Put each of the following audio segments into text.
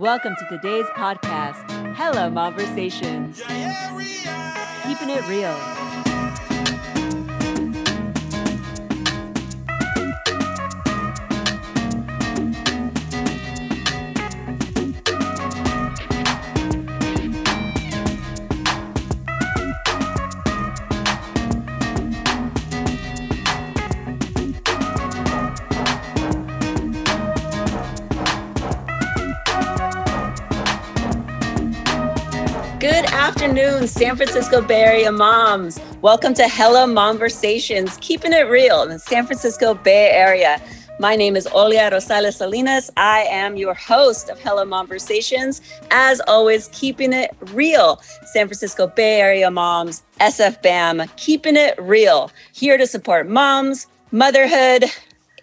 Welcome to today's podcast, Hella Momversations. Keeping it real. Afternoon, San Francisco Bay Area moms. Welcome to Hella Momversations, keeping it real in the San Francisco Bay Area. My name is Olga Rosales Salinas. I am your host of Hella Momversations. As always, keeping it real. San Francisco Bay Area moms, SFBAM, keeping it real. Here to support moms, motherhood,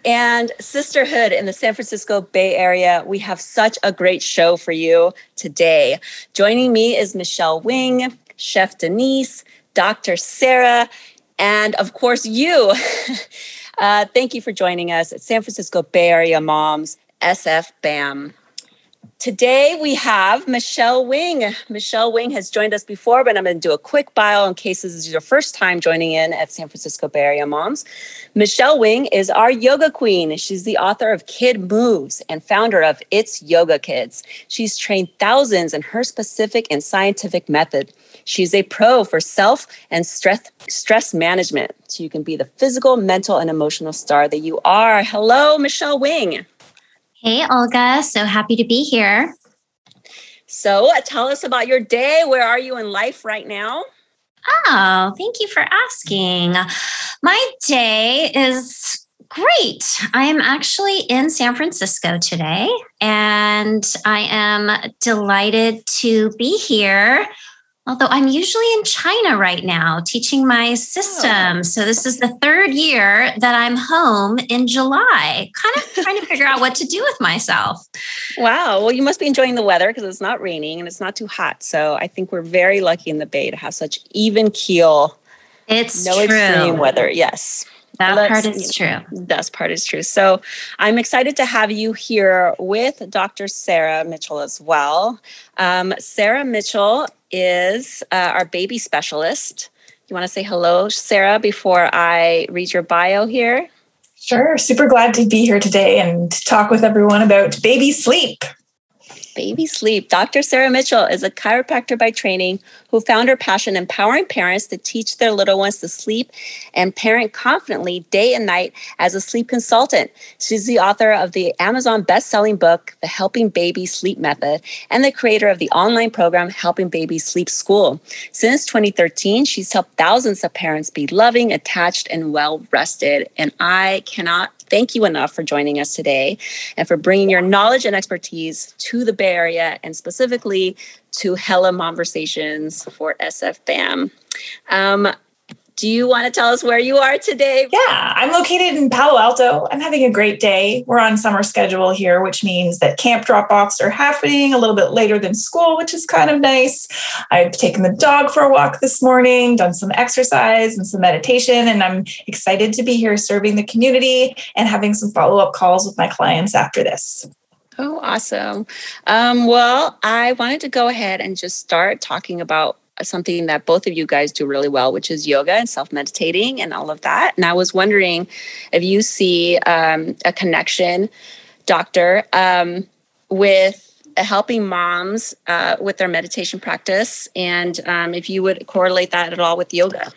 and sisterhood in the San Francisco Bay Area. We have such a great show for you today. Joining me is Michelle Wing, Chef Denise, Dr. Sarah, and of course, you. uh, thank you for joining us at San Francisco Bay Area Moms, SF BAM. Today we have Michelle Wing. Michelle Wing has joined us before, but I'm going to do a quick bio in case this is your first time joining in at San Francisco Bay Area Moms. Michelle Wing is our yoga queen. She's the author of Kid Moves and founder of It's Yoga Kids. She's trained thousands in her specific and scientific method. She's a pro for self and stress stress management, so you can be the physical, mental, and emotional star that you are. Hello, Michelle Wing. Hey, Olga. So happy to be here. So, tell us about your day. Where are you in life right now? Oh, thank you for asking. My day is great. I am actually in San Francisco today, and I am delighted to be here Although I'm usually in China right now teaching my system. Oh. So this is the third year that I'm home in July, kind of trying to figure out what to do with myself. Wow. Well, you must be enjoying the weather because it's not raining and it's not too hot. So I think we're very lucky in the Bay to have such even keel. It's no true. extreme weather. Yes. That well, part is true. That part is true. So I'm excited to have you here with Dr. Sarah Mitchell as well. Um, Sarah Mitchell is uh, our baby specialist. You want to say hello, Sarah, before I read your bio here? Sure. Super glad to be here today and talk with everyone about baby sleep baby sleep. Dr. Sarah Mitchell is a chiropractor by training who found her passion empowering parents to teach their little ones to sleep and parent confidently day and night as a sleep consultant. She's the author of the Amazon best-selling book, The Helping Baby Sleep Method, and the creator of the online program Helping Baby Sleep School. Since 2013, she's helped thousands of parents be loving, attached, and well rested. And I cannot thank you enough for joining us today and for bringing your knowledge and expertise to the Bay Area and specifically to Hella Momversations for SFBAM. Um, do you want to tell us where you are today? Yeah, I'm located in Palo Alto. I'm having a great day. We're on summer schedule here, which means that camp drop offs are happening a little bit later than school, which is kind of nice. I've taken the dog for a walk this morning, done some exercise and some meditation, and I'm excited to be here serving the community and having some follow up calls with my clients after this. Oh, awesome. Um, well, I wanted to go ahead and just start talking about something that both of you guys do really well, which is yoga and self meditating and all of that. And I was wondering if you see um, a connection, doctor, um, with helping moms uh, with their meditation practice, and um, if you would correlate that at all with yoga.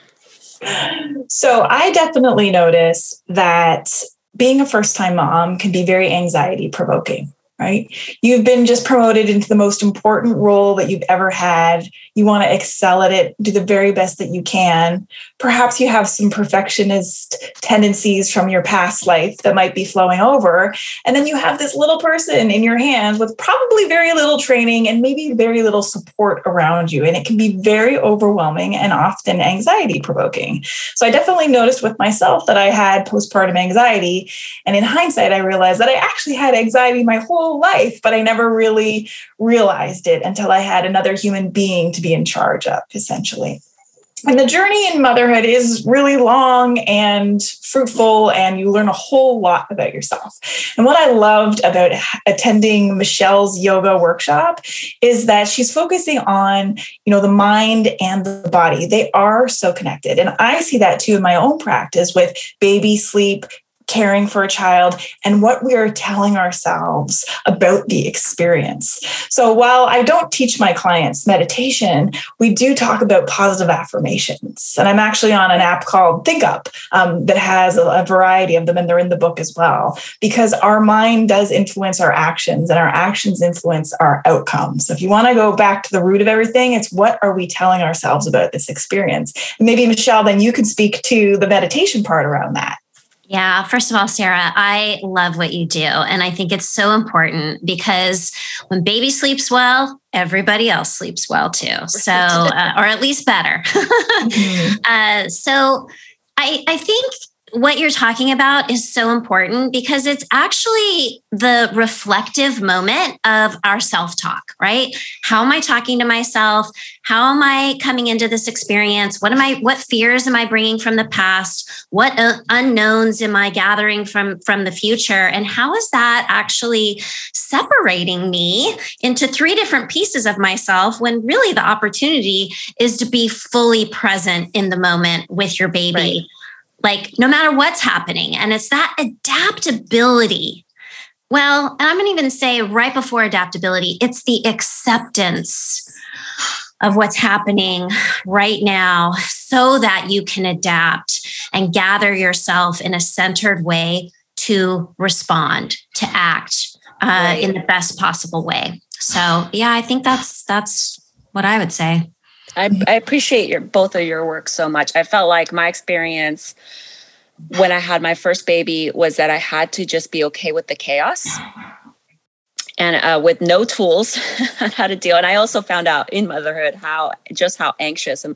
So I definitely notice that being a first time mom can be very anxiety provoking right? You've been just promoted into the most important role that you've ever had. You want to excel at it, do the very best that you can. Perhaps you have some perfectionist tendencies from your past life that might be flowing over. And then you have this little person in your hands with probably very little training and maybe very little support around you. And it can be very overwhelming and often anxiety provoking. So I definitely noticed with myself that I had postpartum anxiety. And in hindsight, I realized that I actually had anxiety my whole whole life, but I never really realized it until I had another human being to be in charge of, essentially. and the journey in motherhood is really long and fruitful, and you learn a whole lot about yourself. And what I loved about attending Michelle's yoga workshop is that she's focusing on, you know, the mind and the body. They are so connected. And I see that too in my own practice with baby sleep, caring for a child and what we are telling ourselves about the experience. So while I don't teach my clients meditation, we do talk about positive affirmations. And I'm actually on an app called ThinkUp um, that has a, a variety of them, and they're in the book as well, because our mind does influence our actions and our actions influence our outcomes. So if you want to go back to the root of everything, it's what are we telling ourselves about this experience? And maybe, Michelle, then you can speak to the meditation part around that. Yeah, first of all, Sarah, I love what you do. And I think it's so important because when baby sleeps well, everybody else sleeps well too. So, uh, or at least better. mm-hmm. uh, so, I, I think what you're talking about is so important because it's actually the reflective moment of our self talk, right? How am I talking to myself? How am I coming into this experience? What am I what fears am I bringing from the past? What uh, unknowns am I gathering from from the future? And how is that actually separating me into three different pieces of myself when really the opportunity is to be fully present in the moment with your baby? Right like no matter what's happening. And it's that adaptability. Well, and I'm going to even say right before adaptability, it's the acceptance of what's happening right now so that you can adapt and gather yourself in a centered way to respond, to act uh, right. in the best possible way. So, yeah, I think that's that's what I would say. I, I appreciate your both of your work so much. I felt like my experience when I had my first baby was that I had to just be okay with the chaos and uh, with no tools on how to deal. And I also found out in motherhood how just how anxious and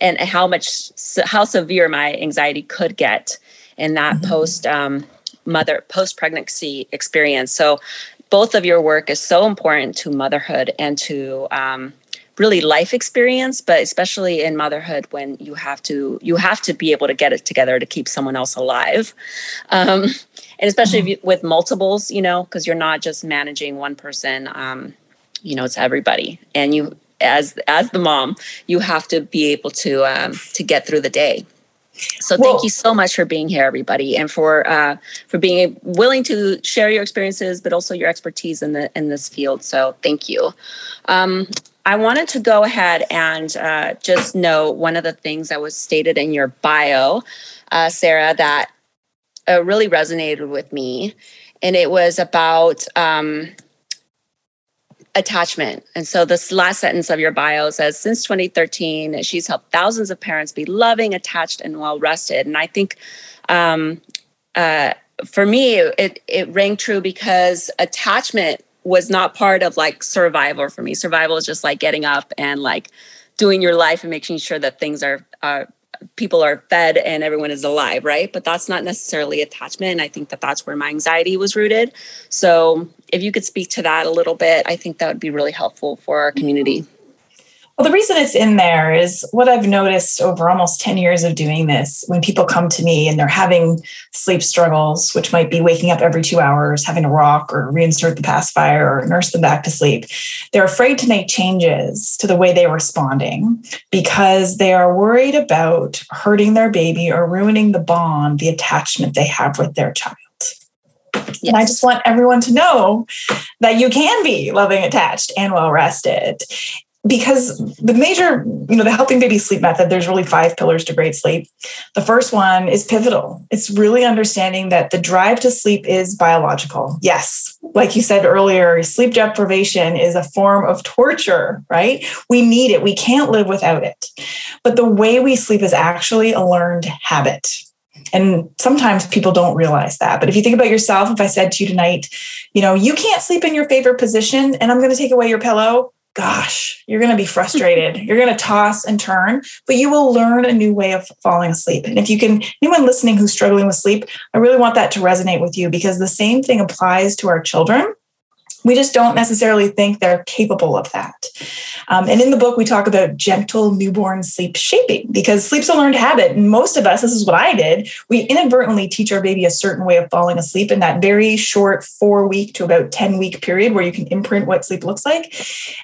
and how much how severe my anxiety could get in that mm-hmm. post um, mother post pregnancy experience. So both of your work is so important to motherhood and to um, really life experience but especially in motherhood when you have to you have to be able to get it together to keep someone else alive um, and especially mm-hmm. you, with multiples you know because you're not just managing one person um, you know it's everybody and you as as the mom you have to be able to um, to get through the day so thank you so much for being here, everybody, and for uh, for being willing to share your experiences, but also your expertise in the in this field. So thank you. Um, I wanted to go ahead and uh, just note one of the things that was stated in your bio, uh, Sarah, that uh, really resonated with me. And it was about um, attachment. And so, this last sentence of your bio says Since 2013, she's helped thousands of parents be loving, attached, and well rested. And I think um, uh, for me, it, it rang true because attachment was not part of like survival for me. Survival is just like getting up and like doing your life and making sure that things are are people are fed and everyone is alive, right? But that's not necessarily attachment. And I think that that's where my anxiety was rooted. So if you could speak to that a little bit, I think that would be really helpful for our community. Well, the reason it's in there is what I've noticed over almost 10 years of doing this. When people come to me and they're having sleep struggles, which might be waking up every two hours, having to rock or reinsert the pacifier or nurse them back to sleep, they're afraid to make changes to the way they're responding because they are worried about hurting their baby or ruining the bond, the attachment they have with their child. Yes. And I just want everyone to know that you can be loving, attached, and well rested because the major, you know, the helping baby sleep method, there's really five pillars to great sleep. The first one is pivotal. It's really understanding that the drive to sleep is biological. Yes, like you said earlier, sleep deprivation is a form of torture, right? We need it. We can't live without it. But the way we sleep is actually a learned habit. And sometimes people don't realize that. But if you think about yourself, if I said to you tonight, you know, you can't sleep in your favorite position and I'm going to take away your pillow, gosh, you're going to be frustrated. you're going to toss and turn, but you will learn a new way of falling asleep. And if you can, anyone listening who's struggling with sleep, I really want that to resonate with you because the same thing applies to our children. we just don't necessarily think they're capable of that. Um, and in the book, we talk about gentle newborn sleep shaping because sleep's a learned habit. And most of us, this is what I did, we inadvertently teach our baby a certain way of falling asleep in that very short four week to about 10 week period where you can imprint what sleep looks like.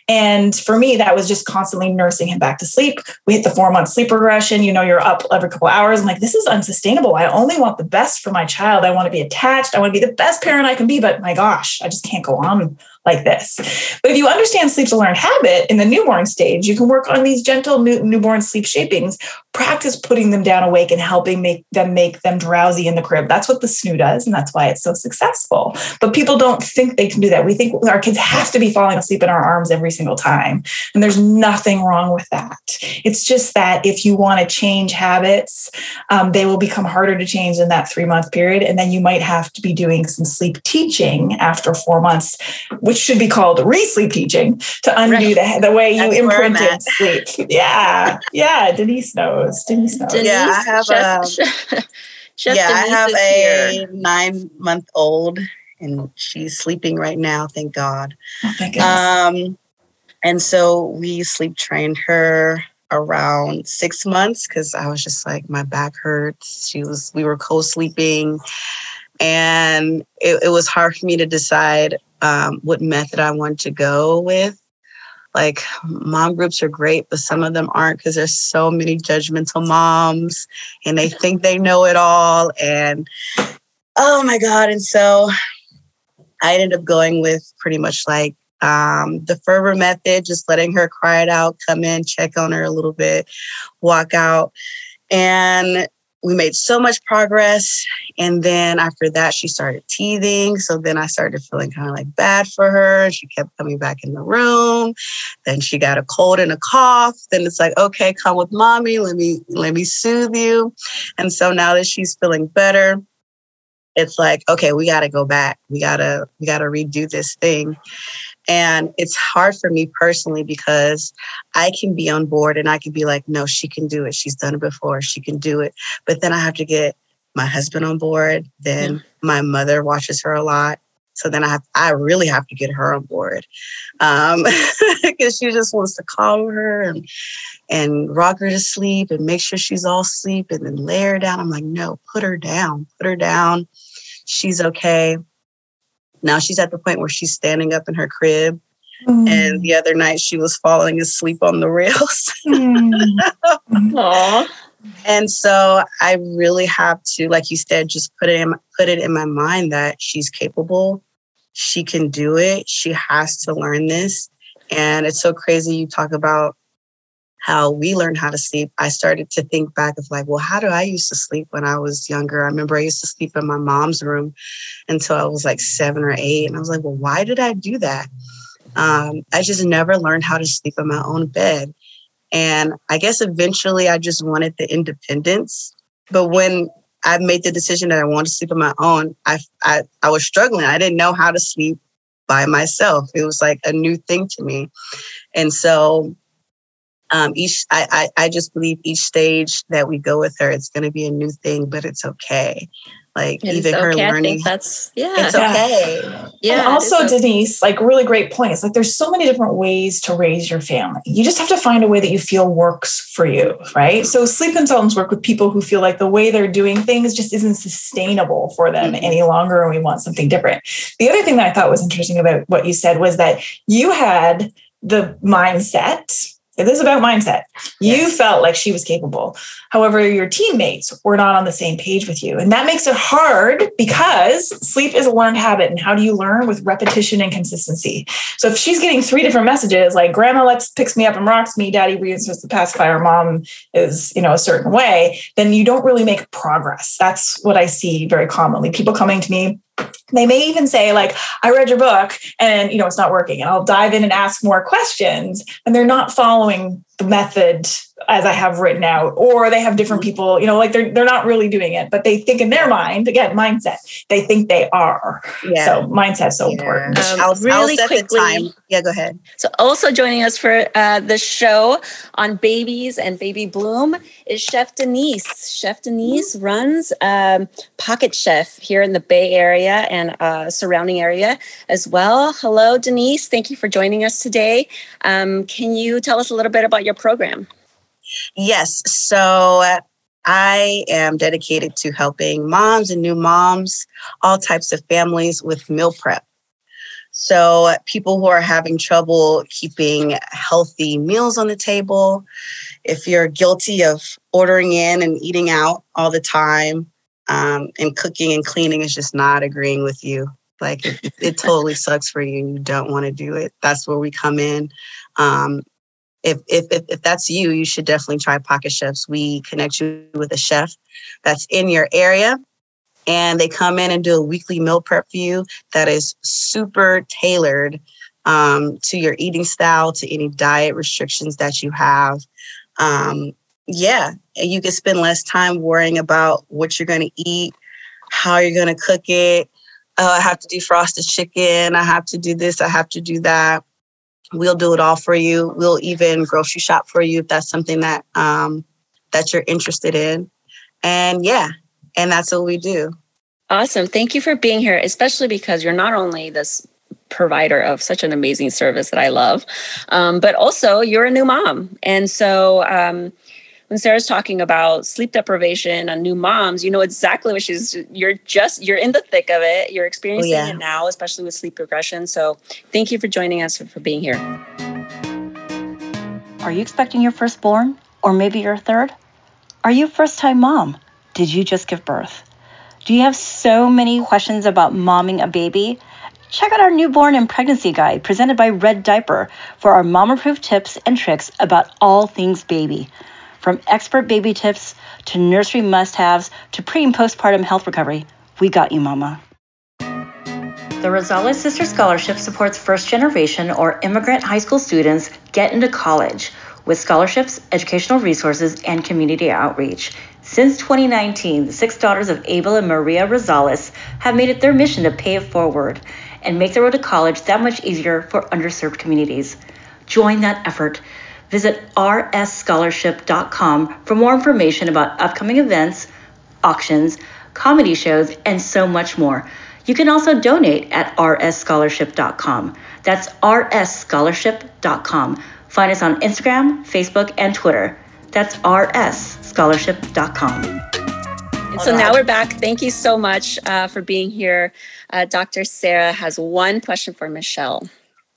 And for me, that was just constantly nursing him back to sleep. We hit the four month sleep regression. You know, you're up every couple hours. I'm like, this is unsustainable. I only want the best for my child. I want to be attached. I want to be the best parent I can be. But my gosh, I just can't go on like this. But if you understand sleep to learn habit in the newborn stage, you can work on these gentle new, newborn sleep shapings, practice putting them down awake and helping make them make them drowsy in the crib. That's what the snoo does, and that's why it's so successful. But people don't think they can do that. We think our kids have to be falling asleep in our arms every single time. And there's nothing wrong with that. It's just that if you want to change habits, um, they will become harder to change in that three month period. And then you might have to be doing some sleep teaching after four months, which should be called re-sleep teaching to undo right. the, the way you imprinted sleep. Yeah. Yeah. Denise knows. Denise knows. Denise, yeah, I have Chef, Chef yeah, Denise I have a here. nine month old and she's sleeping right now, thank God. Oh, thank um, and so we sleep trained her around six months because I was just like, my back hurts. She was, we were co sleeping. And it, it was hard for me to decide um, what method I want to go with. Like mom groups are great, but some of them aren't because there's so many judgmental moms and they think they know it all. And oh my God. And so I ended up going with pretty much like um, the Ferber method, just letting her cry it out, come in, check on her a little bit, walk out. And we made so much progress. And then after that, she started teething. So then I started feeling kind of like bad for her. She kept coming back in the room. Then she got a cold and a cough. Then it's like, okay, come with mommy. Let me let me soothe you. And so now that she's feeling better, it's like, okay, we gotta go back. We gotta, we gotta redo this thing. And it's hard for me personally because I can be on board and I can be like, no, she can do it. She's done it before. She can do it. But then I have to get my husband on board. Then my mother watches her a lot. So then I have, I really have to get her on board because um, she just wants to calm her and and rock her to sleep and make sure she's all asleep and then lay her down. I'm like, no, put her down, put her down. She's okay. Now she's at the point where she's standing up in her crib. Mm. And the other night she was falling asleep on the rails. mm. and so I really have to, like you said, just put it in put it in my mind that she's capable. She can do it. She has to learn this. And it's so crazy you talk about how we learned how to sleep, I started to think back of like, well, how do I used to sleep when I was younger? I remember I used to sleep in my mom's room until I was like seven or eight. And I was like, well, why did I do that? Um, I just never learned how to sleep in my own bed. And I guess eventually I just wanted the independence. But when I made the decision that I wanted to sleep on my own, I, I, I was struggling. I didn't know how to sleep by myself. It was like a new thing to me. And so um, each I, I, I just believe each stage that we go with her, it's going to be a new thing, but it's okay. Like it even her okay. learning, that's yeah, it's okay. Yeah. And also, okay. Denise, like really great points. Like there's so many different ways to raise your family. You just have to find a way that you feel works for you, right? So sleep consultants work with people who feel like the way they're doing things just isn't sustainable for them mm-hmm. any longer, and we want something different. The other thing that I thought was interesting about what you said was that you had the mindset it is about mindset. You yes. felt like she was capable. However, your teammates were not on the same page with you. And that makes it hard because sleep is a learned habit. And how do you learn with repetition and consistency? So if she's getting three different messages, like grandma lets picks me up and rocks me, daddy reinforces the pacifier, mom is, you know, a certain way, then you don't really make progress. That's what I see very commonly. People coming to me they may even say like i read your book and you know it's not working and i'll dive in and ask more questions and they're not following the method as I have written out, or they have different mm-hmm. people, you know, like they're they're not really doing it, but they think in their mind, again, mindset, they think they are. Yeah. So mindset's so yeah. important. Um, I'll, really I'll quickly. Yeah, go ahead. So also joining us for uh, the show on babies and baby bloom is Chef Denise. Chef Denise mm-hmm. runs um, Pocket Chef here in the Bay Area and uh, surrounding area as well. Hello, Denise. Thank you for joining us today. Um, can you tell us a little bit about your program? Yes. So I am dedicated to helping moms and new moms, all types of families with meal prep. So, people who are having trouble keeping healthy meals on the table, if you're guilty of ordering in and eating out all the time, um, and cooking and cleaning is just not agreeing with you, like it, it totally sucks for you you don't want to do it, that's where we come in. Um, if, if, if, that's you, you should definitely try Pocket Chefs. We connect you with a chef that's in your area and they come in and do a weekly meal prep for you that is super tailored um, to your eating style, to any diet restrictions that you have. Um, yeah, and you can spend less time worrying about what you're going to eat, how you're going to cook it. Oh, I have to defrost the chicken. I have to do this. I have to do that. We'll do it all for you. We'll even grocery shop for you if that's something that um, that you're interested in. And yeah, and that's what we do. Awesome. Thank you for being here, especially because you're not only this provider of such an amazing service that I love, um, but also you're a new mom. And so um, when Sarah's talking about sleep deprivation on new moms, you know exactly what she's, you're just, you're in the thick of it. You're experiencing oh, yeah. it now, especially with sleep regression. So thank you for joining us for, for being here. Are you expecting your firstborn or maybe your third? Are you a first time mom? Did you just give birth? Do you have so many questions about momming a baby? Check out our newborn and pregnancy guide presented by Red Diaper for our mom approved tips and tricks about all things baby. From expert baby tips to nursery must haves to pre and postpartum health recovery, we got you, Mama. The Rosales Sister Scholarship supports first generation or immigrant high school students get into college with scholarships, educational resources, and community outreach. Since 2019, the six daughters of Abel and Maria Rosales have made it their mission to pay it forward and make the road to college that much easier for underserved communities. Join that effort. Visit rsscholarship.com for more information about upcoming events, auctions, comedy shows, and so much more. You can also donate at rsscholarship.com. That's rsscholarship.com. Find us on Instagram, Facebook, and Twitter. That's rsscholarship.com. And so now we're back. Thank you so much uh, for being here. Uh, Dr. Sarah has one question for Michelle.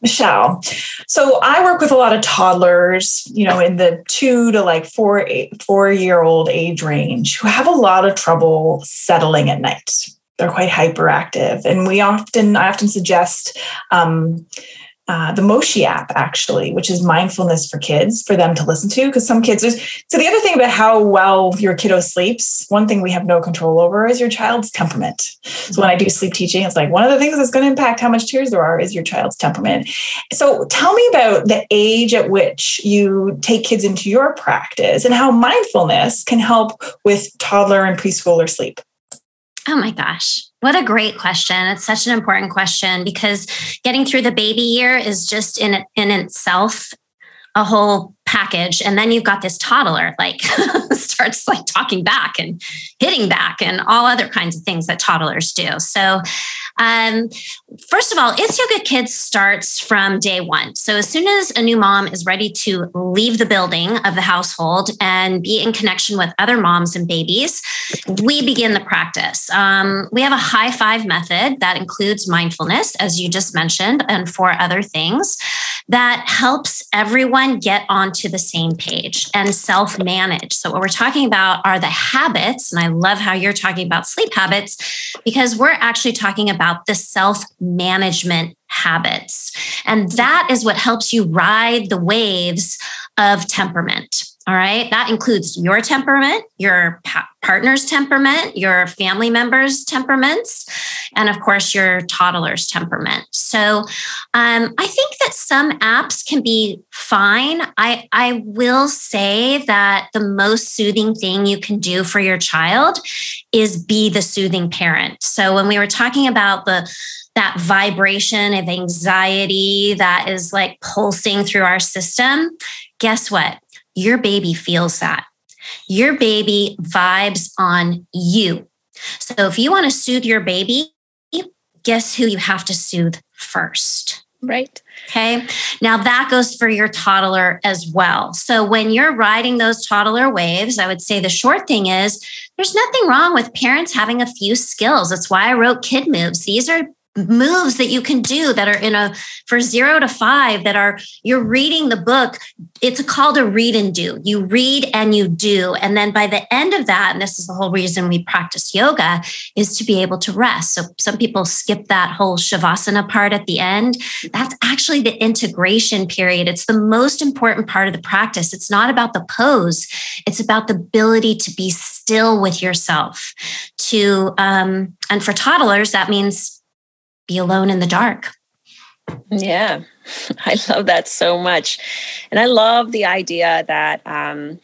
Michelle. So I work with a lot of toddlers, you know, in the two to like four, eight, four year old age range who have a lot of trouble settling at night. They're quite hyperactive. And we often, I often suggest, um, uh, the Moshi app, actually, which is mindfulness for kids for them to listen to. Because some kids, so the other thing about how well your kiddo sleeps, one thing we have no control over is your child's temperament. So when I do sleep teaching, it's like one of the things that's going to impact how much tears there are is your child's temperament. So tell me about the age at which you take kids into your practice and how mindfulness can help with toddler and preschooler sleep. Oh my gosh. What a great question. It's such an important question because getting through the baby year is just in in itself a whole package and then you've got this toddler like starts like talking back and hitting back and all other kinds of things that toddlers do so um, first of all it's yoga kids starts from day one. So as soon as a new mom is ready to leave the building of the household and be in connection with other moms and babies we begin the practice. Um, we have a high five method that includes mindfulness as you just mentioned and four other things that helps everyone get onto the same page and self manage. So, what we're talking about are the habits. And I love how you're talking about sleep habits because we're actually talking about the self management habits. And that is what helps you ride the waves of temperament. All right. That includes your temperament, your pa- partner's temperament, your family members' temperaments, and of course, your toddler's temperament. So um, I think that some apps can be fine. I, I will say that the most soothing thing you can do for your child is be the soothing parent. So when we were talking about the that vibration of anxiety that is like pulsing through our system, guess what? Your baby feels that. Your baby vibes on you. So if you want to soothe your baby, guess who you have to soothe first? Right. Okay. Now that goes for your toddler as well. So when you're riding those toddler waves, I would say the short thing is there's nothing wrong with parents having a few skills. That's why I wrote Kid Moves. These are moves that you can do that are in a for zero to five that are you're reading the book it's called a read and do. You read and you do. And then by the end of that and this is the whole reason we practice yoga is to be able to rest. So some people skip that whole shavasana part at the end. That's actually the integration period. It's the most important part of the practice. It's not about the pose. It's about the ability to be still with yourself. To um, and for toddlers that means be alone in the dark. Yeah, I love that so much. And I love the idea that um,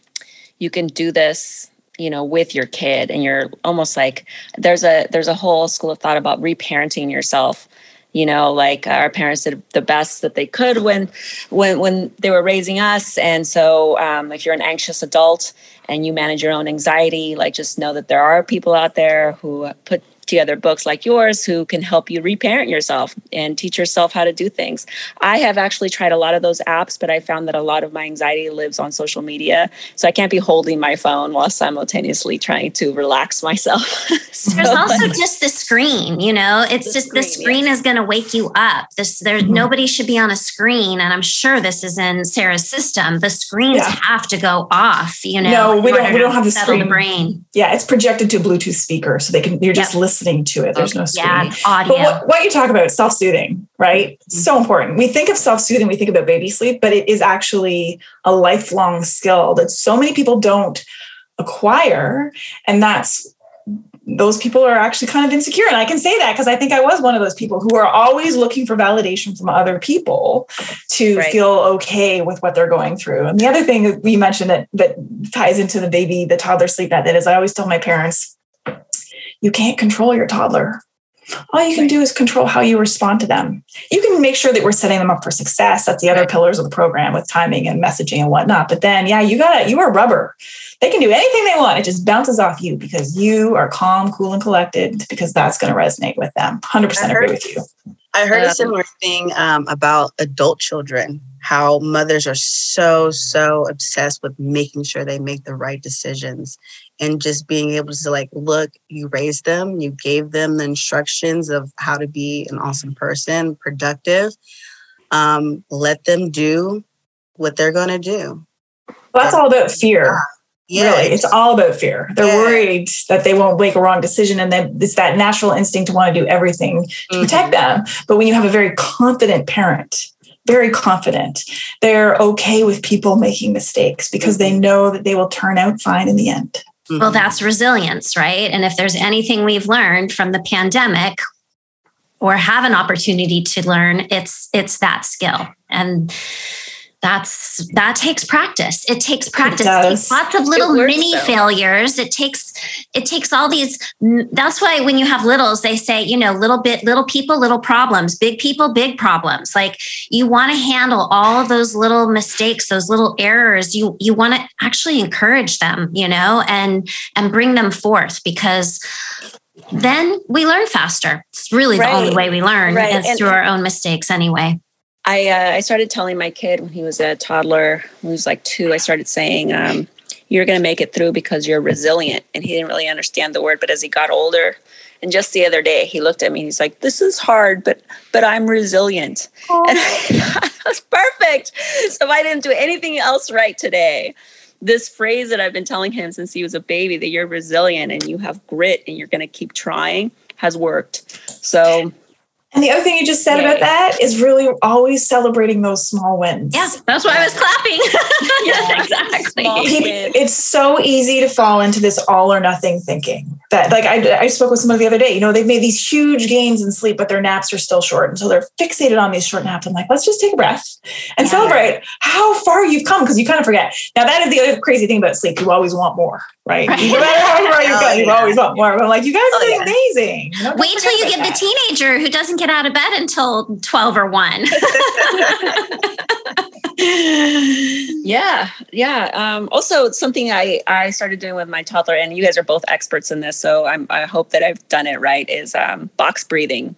you can do this you know with your kid and you're almost like there's a there's a whole school of thought about reparenting yourself you know like our parents did the best that they could when when when they were raising us and so um, if you're an anxious adult and you manage your own anxiety like just know that there are people out there who put together books like yours who can help you reparent yourself and teach yourself how to do things. I have actually tried a lot of those apps, but I found that a lot of my anxiety lives on social media. So I can't be holding my phone while simultaneously trying to relax myself. so, There's also just the screen, you know, it's the just screen, the screen yes. is going to wake you up. This there's mm-hmm. nobody should be on a screen. And I'm sure this is in Sarah's system. The screens yeah. have to go off, you know. No, we don't we don't have the screen. The brain. Yeah, it's projected to a Bluetooth speaker. So they can you're just yep. listening listening to it. There's no screen. Yeah, audio. But what, what you talk about self-soothing, right? Mm-hmm. So important. We think of self-soothing, we think about baby sleep, but it is actually a lifelong skill that so many people don't acquire. And that's those people are actually kind of insecure. And I can say that because I think I was one of those people who are always looking for validation from other people to right. feel okay with what they're going through. And the other thing that we mentioned that that ties into the baby, the toddler sleep method is I always tell my parents, you can't control your toddler. All you can do is control how you respond to them. You can make sure that we're setting them up for success. That's the other right. pillars of the program with timing and messaging and whatnot. But then, yeah, you got it. You are rubber. They can do anything they want. It just bounces off you because you are calm, cool, and collected because that's going to resonate with them. 100% agree with you. I heard um, a similar thing um, about adult children, how mothers are so, so obsessed with making sure they make the right decisions and just being able to like look you raised them you gave them the instructions of how to be an awesome person productive um, let them do what they're going to do. Well, that's all about fear yeah, really. It's all about fear. They're yeah. worried that they won't make a wrong decision and then it's that natural instinct to want to do everything to mm-hmm. protect them. But when you have a very confident parent very confident they're okay with people making mistakes because they mm-hmm. know that they will turn out fine in the end Mm-hmm. Well, that's resilience, right? And if there's anything we've learned from the pandemic or have an opportunity to learn, it's it's that skill. And that's that takes practice. It takes practice. It, it takes lots of little mini though. failures. It takes it takes all these that's why when you have littles they say you know little bit little people little problems big people big problems. Like you want to handle all of those little mistakes those little errors. You you want to actually encourage them you know and and bring them forth because then we learn faster. It's really right. the only way we learn. Right. is and, through our own mistakes anyway I uh, I started telling my kid when he was a toddler, when he was like two, I started saying, um, "You're going to make it through because you're resilient." And he didn't really understand the word, but as he got older, and just the other day, he looked at me. and He's like, "This is hard, but but I'm resilient," oh. and I, was perfect. So if I didn't do anything else right today, this phrase that I've been telling him since he was a baby that you're resilient and you have grit and you're going to keep trying has worked. So And the other thing you just said Yay. about that is really always celebrating those small wins. Yeah, that's why I was clapping. yeah, exactly. it's so easy to fall into this all or nothing thinking. That like I, I spoke with someone the other day. You know, they've made these huge gains in sleep, but their naps are still short, and so they're fixated on these short naps. I'm like, let's just take a breath and yeah. celebrate how far you've come because you kind of forget. Now that is the other crazy thing about sleep. You always want more, right? right. No matter how far you've oh, you always want more. But I'm like, you guys are oh, yeah. amazing. You know, Wait till you get that. the teenager who doesn't get out of bed until 12 or 1. yeah yeah um, also something i i started doing with my toddler and you guys are both experts in this so I'm, i hope that i've done it right is um, box breathing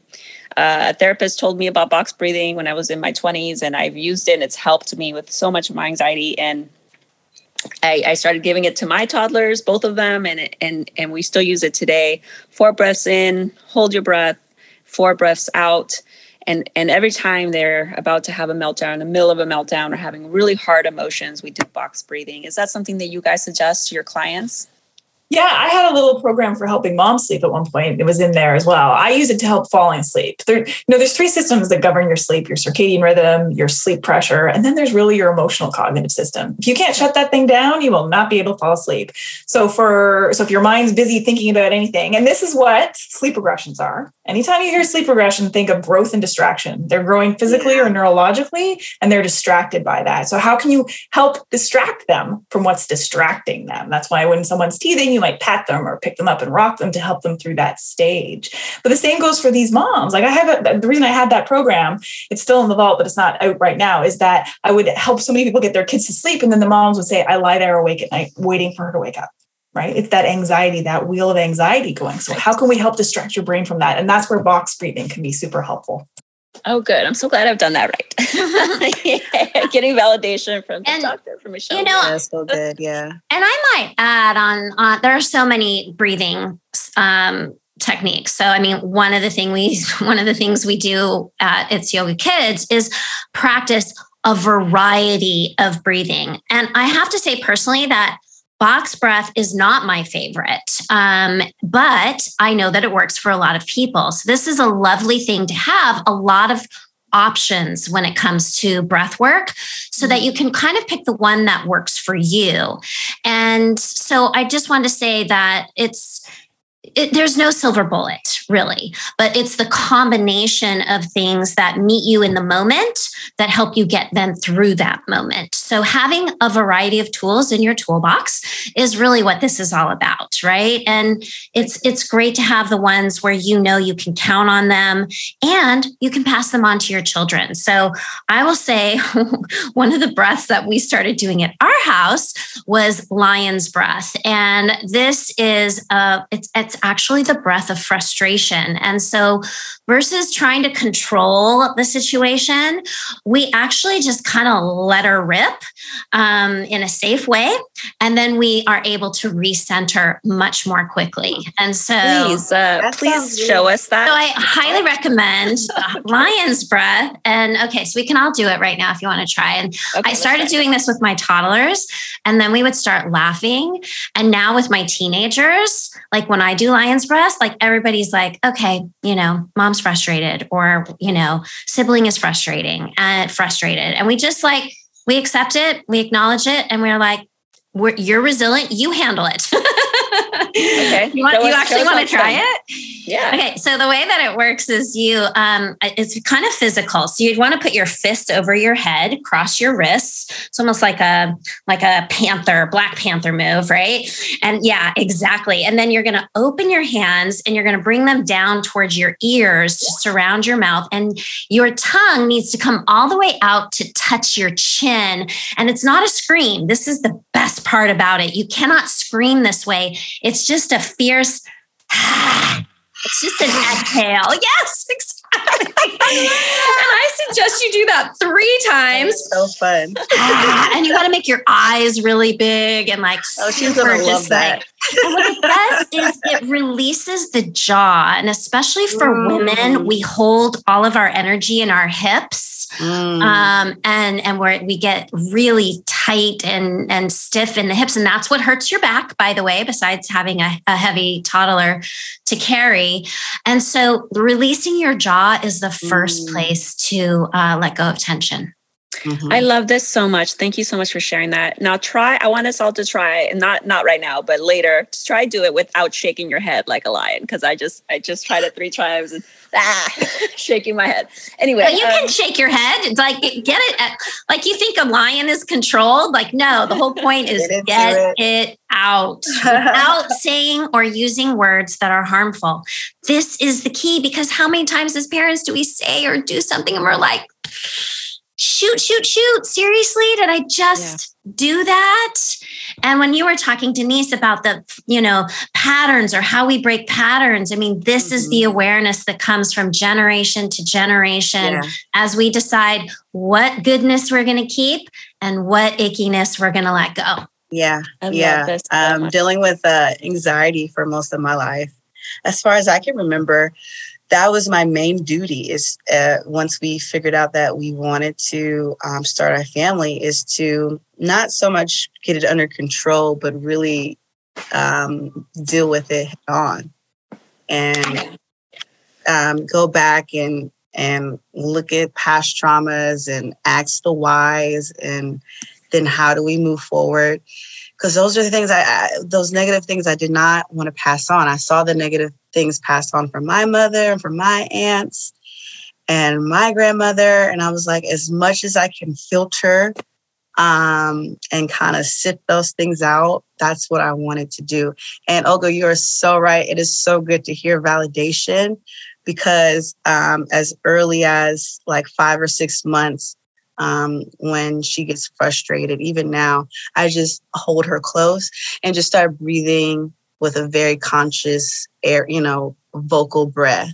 uh, a therapist told me about box breathing when i was in my 20s and i've used it and it's helped me with so much of my anxiety and I, I, started giving it to my toddlers, both of them, and and and we still use it today. Four breaths in, hold your breath, four breaths out, and and every time they're about to have a meltdown, in the middle of a meltdown, or having really hard emotions, we do box breathing. Is that something that you guys suggest to your clients? Yeah, I had a little program for helping moms sleep at one point. It was in there as well. I use it to help falling asleep. There, you know, there's three systems that govern your sleep: your circadian rhythm, your sleep pressure, and then there's really your emotional cognitive system. If you can't shut that thing down, you will not be able to fall asleep. So for so if your mind's busy thinking about anything, and this is what sleep regressions are. Anytime you hear sleep regression, think of growth and distraction. They're growing physically or neurologically, and they're distracted by that. So how can you help distract them from what's distracting them? That's why when someone's teething you might pat them or pick them up and rock them to help them through that stage. But the same goes for these moms. Like I have a, the reason I had that program, it's still in the vault, but it's not out right now, is that I would help so many people get their kids to sleep. And then the moms would say, I lie there awake at night waiting for her to wake up right? It's that anxiety, that wheel of anxiety going. So, how can we help distract your brain from that? And that's where box breathing can be super helpful. Oh, good. I'm so glad I've done that right. yeah, getting validation from the and, doctor, from Michelle. You know, yeah, so good. Yeah. And I might add on, on there are so many breathing um, techniques. So, I mean, one of the thing we, one of the things we do at It's Yoga Kids is practice a variety of breathing. And I have to say personally that box breath is not my favorite, um, but I know that it works for a lot of people. So, this is a lovely thing to have a lot of options when it comes to breath work so that you can kind of pick the one that works for you. And so, I just want to say that it's, it, there's no silver bullet really, but it's the combination of things that meet you in the moment that help you get them through that moment. So having a variety of tools in your toolbox is really what this is all about, right? And it's it's great to have the ones where you know you can count on them and you can pass them on to your children. So I will say one of the breaths that we started doing at our house was lion's breath. And this is uh it's it's actually the breath of frustration. And so versus trying to control the situation, we actually just kind of let her rip um, in a safe way. And then we are able to recenter much more quickly. And so please, uh, please show us that. So I highly recommend lion's breath. And okay, so we can all do it right now if you want to try. And okay, I started doing this with my toddlers, and then we would start laughing. And now with my teenagers, like when I do lion's breath, like everybody's like, okay, you know, mom's frustrated, or, you know, sibling is frustrating and frustrated. And we just like, we accept it, we acknowledge it, and we're like, we're, you're resilient, you handle it. okay. You, want, you actually want to try it? Yeah. Okay. So the way that it works is you, um, it's kind of physical. So you'd want to put your fist over your head, cross your wrists. It's almost like a like a panther, black panther move, right? And yeah, exactly. And then you're going to open your hands and you're going to bring them down towards your ears to surround your mouth, and your tongue needs to come all the way out to touch your chin. And it's not a scream. This is the best part about it. You cannot scream this way. It's just a fierce. It's just an exhale. Yes, exactly. and I suggest you do that three times. so fun. and you want to make your eyes really big and like oh, she's gonna love that. Like, what it does is it releases the jaw, and especially for mm. women, we hold all of our energy in our hips, mm. um, and and where we get really tight and and stiff in the hips. And that's what hurts your back by the way besides having a, a heavy toddler to carry. And so releasing your jaw is the first mm. place to uh, let go of tension Mm-hmm. I love this so much. Thank you so much for sharing that. Now try, I want us all to try, not not right now, but later, to try do it without shaking your head like a lion. Cause I just I just tried it three times and ah shaking my head. Anyway. But you um, can shake your head. It's like get it at, like you think a lion is controlled. Like, no, the whole point is get, get it. it out without saying or using words that are harmful. This is the key because how many times as parents do we say or do something and we're like, shoot, shoot, shoot. Seriously, did I just yeah. do that? And when you were talking, Denise, about the, you know, patterns or how we break patterns, I mean, this mm-hmm. is the mm-hmm. awareness that comes from generation to generation yeah. as we decide what goodness we're going to keep and what ickiness we're going to let go. Yeah. I yeah. um, dealing with uh, anxiety for most of my life. As far as I can remember, that was my main duty is uh, once we figured out that we wanted to um, start our family is to not so much get it under control but really um, deal with it head on. And um, go back and and look at past traumas and ask the whys and then how do we move forward because those are the things I, I, those negative things I did not want to pass on. I saw the negative things passed on from my mother and from my aunts and my grandmother, and I was like, as much as I can filter um, and kind of sit those things out, that's what I wanted to do. And Olga, you are so right. It is so good to hear validation because um, as early as like five or six months, um, when she gets frustrated. Even now, I just hold her close and just start breathing with a very conscious air, you know, vocal breath.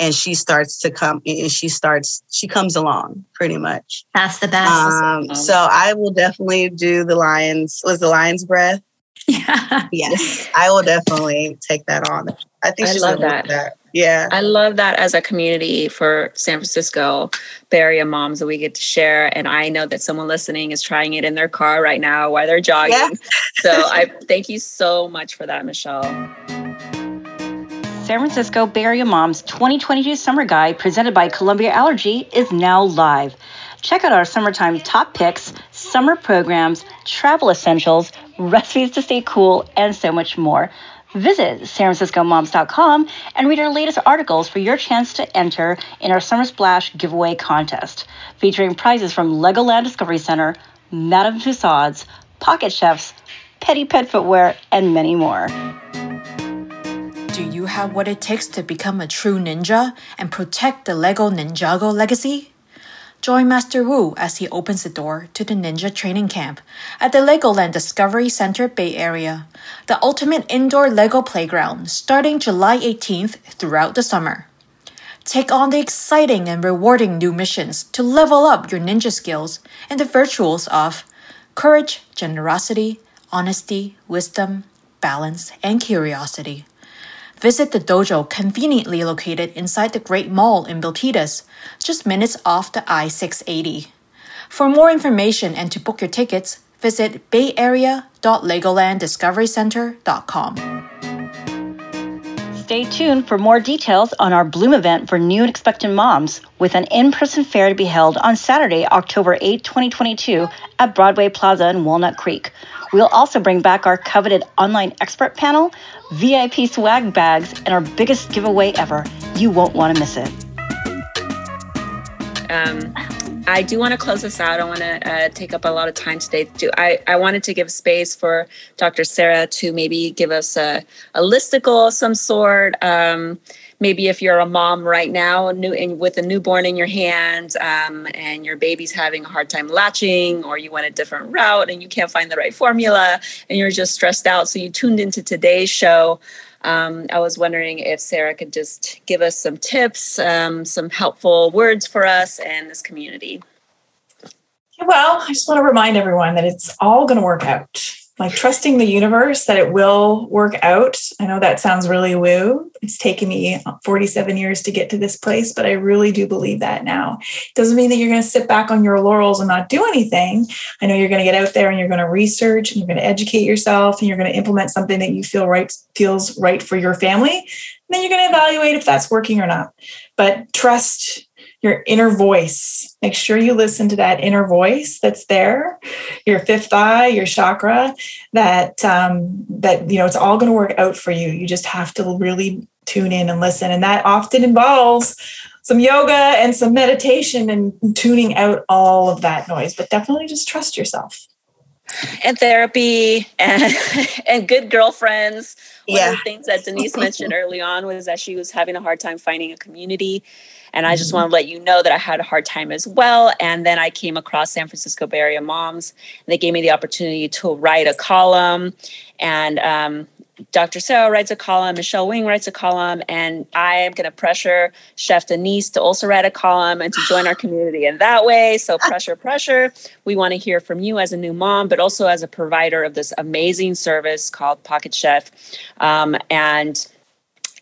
And she starts to come and she starts, she comes along pretty much. That's the best. Um, so I will definitely do the lion's, was the lion's breath? Yeah. yes. I will definitely take that on. I think I love that. that. Yeah. I love that as a community for San Francisco Bay Area moms that we get to share. And I know that someone listening is trying it in their car right now while they're jogging. Yeah. so I thank you so much for that, Michelle. San Francisco Bay Area Moms 2022 Summer Guide presented by Columbia Allergy is now live. Check out our summertime top picks, summer programs, travel essentials, recipes to stay cool, and so much more. Visit sanfranciscomoms.com and read our latest articles for your chance to enter in our Summer Splash giveaway contest, featuring prizes from Legoland Discovery Center, Madame Tussauds, Pocket Chefs, Petty Pet Footwear, and many more. Do you have what it takes to become a true ninja and protect the Lego Ninjago legacy? Join Master Wu as he opens the door to the ninja training camp at the Legoland Discovery Center Bay Area, the ultimate indoor Lego playground starting July 18th throughout the summer. Take on the exciting and rewarding new missions to level up your ninja skills in the virtuals of courage, generosity, honesty, wisdom, balance, and curiosity. Visit the dojo conveniently located inside the Great Mall in Milpitas, just minutes off the I 680. For more information and to book your tickets, visit bayarea.legolanddiscoverycenter.com. Stay tuned for more details on our Bloom event for new and expectant moms, with an in person fair to be held on Saturday, October 8, 2022, at Broadway Plaza in Walnut Creek. We'll also bring back our coveted online expert panel, VIP swag bags, and our biggest giveaway ever. You won't want to miss it. Um, I do want to close this out. I want to uh, take up a lot of time today. Do I, I wanted to give space for Dr. Sarah to maybe give us a, a listicle of some sort. Um, maybe if you're a mom right now new in, with a newborn in your hand um, and your baby's having a hard time latching or you went a different route and you can't find the right formula and you're just stressed out so you tuned into today's show um, i was wondering if sarah could just give us some tips um, some helpful words for us and this community. Well i just want to remind everyone that it's all going to work out like trusting the universe that it will work out. I know that sounds really woo. It's taken me 47 years to get to this place, but I really do believe that now. It doesn't mean that you're going to sit back on your laurels and not do anything. I know you're going to get out there and you're going to research and you're going to educate yourself and you're going to implement something that you feel right feels right for your family. And then you're going to evaluate if that's working or not. But trust your inner voice. Make sure you listen to that inner voice that's there, your fifth eye, your chakra. That um, that you know it's all going to work out for you. You just have to really tune in and listen, and that often involves some yoga and some meditation and tuning out all of that noise. But definitely just trust yourself. And therapy and and good girlfriends. One yeah. of the things that Denise mentioned early on was that she was having a hard time finding a community and I just want to let you know that I had a hard time as well. And then I came across San Francisco Bay Area Moms. And they gave me the opportunity to write a column. And um, Dr. Sarah writes a column, Michelle Wing writes a column, and I am going to pressure Chef Denise to also write a column and to join our community in that way. So, pressure, pressure. We want to hear from you as a new mom, but also as a provider of this amazing service called Pocket Chef. Um, and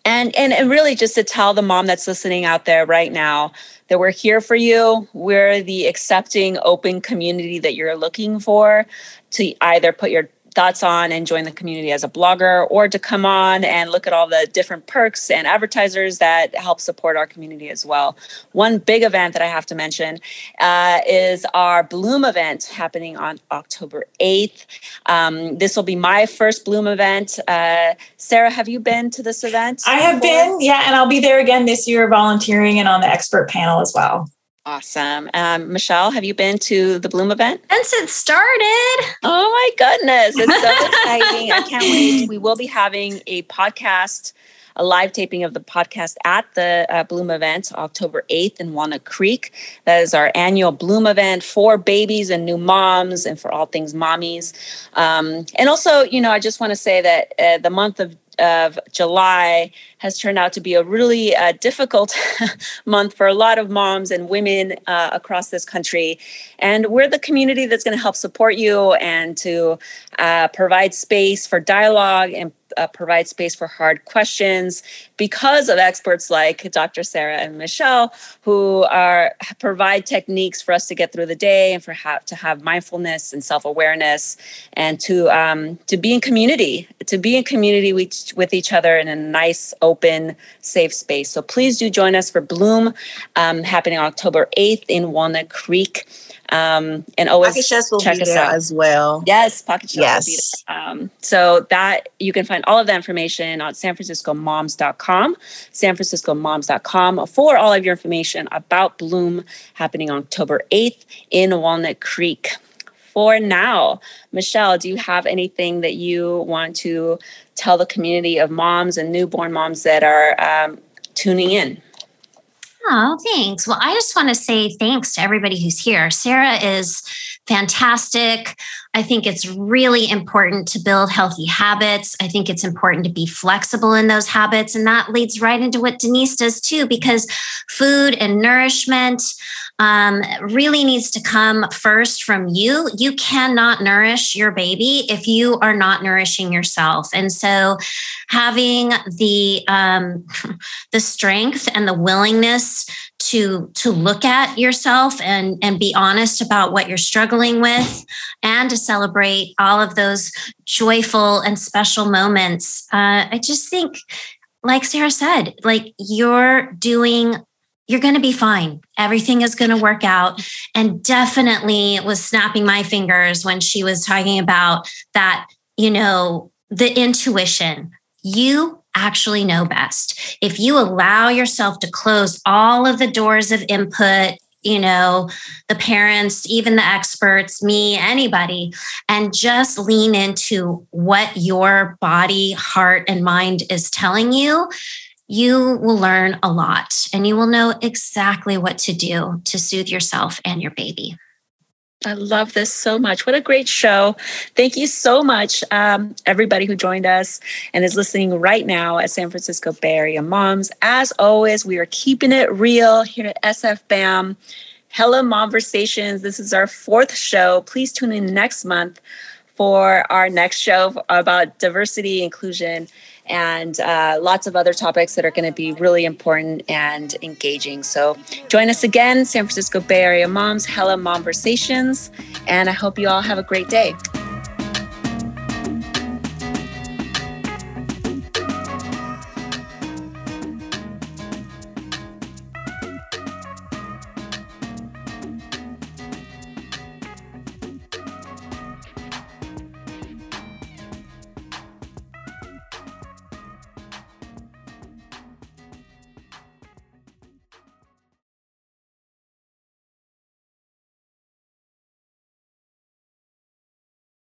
and, and and really just to tell the mom that's listening out there right now that we're here for you we're the accepting open community that you're looking for to either put your thoughts on and join the community as a blogger or to come on and look at all the different perks and advertisers that help support our community as well. One big event that I have to mention uh, is our Bloom event happening on October 8th. Um, this will be my first Bloom event. Uh, Sarah, have you been to this event? I have been, yeah, and I'll be there again this year volunteering and on the expert panel as well. Awesome. Um, Michelle, have you been to the Bloom event? Since it started. Oh my goodness. It's so exciting. I can't wait. We will be having a podcast, a live taping of the podcast at the uh, Bloom event October 8th in Walnut Creek. That is our annual Bloom event for babies and new moms and for all things mommies. Um, and also, you know, I just want to say that uh, the month of of July has turned out to be a really uh, difficult month for a lot of moms and women uh, across this country. And we're the community that's going to help support you and to uh, provide space for dialogue and uh, provide space for hard questions because of experts like Dr. Sarah and Michelle, who are provide techniques for us to get through the day and for to have mindfulness and self awareness, and to um, to be in community, to be in community with, with each other in a nice, open, safe space. So please do join us for Bloom, um, happening October eighth in Walnut Creek. Um, and always Pocket Chefs will check be us there out. as well. Yes, Pocket Chefs Yes. will be there. Um, so that you can find all of the information on sanfranciscomoms.com, sanfranciscomoms.com for all of your information about Bloom happening October 8th in Walnut Creek. For now, Michelle, do you have anything that you want to tell the community of moms and newborn moms that are um, tuning in? Oh, thanks. Well, I just want to say thanks to everybody who's here. Sarah is fantastic. I think it's really important to build healthy habits. I think it's important to be flexible in those habits. And that leads right into what Denise does too, because food and nourishment um, really needs to come first from you. You cannot nourish your baby if you are not nourishing yourself. And so having the um, the strength and the willingness to to look at yourself and and be honest about what you're struggling with and to celebrate all of those joyful and special moments uh, i just think like sarah said like you're doing you're going to be fine. Everything is going to work out. And definitely was snapping my fingers when she was talking about that, you know, the intuition. You actually know best. If you allow yourself to close all of the doors of input, you know, the parents, even the experts, me, anybody, and just lean into what your body, heart, and mind is telling you, you will learn a lot and you will know exactly what to do to soothe yourself and your baby. I love this so much. What a great show. Thank you so much, um, everybody who joined us and is listening right now at San Francisco Bay Area Moms. As always, we are keeping it real here at SF BAM. Hella, Momversations. This is our fourth show. Please tune in next month for our next show about diversity, inclusion, and uh, lots of other topics that are going to be really important and engaging. So join us again, San Francisco Bay Area Moms, Hella Momversations, and I hope you all have a great day.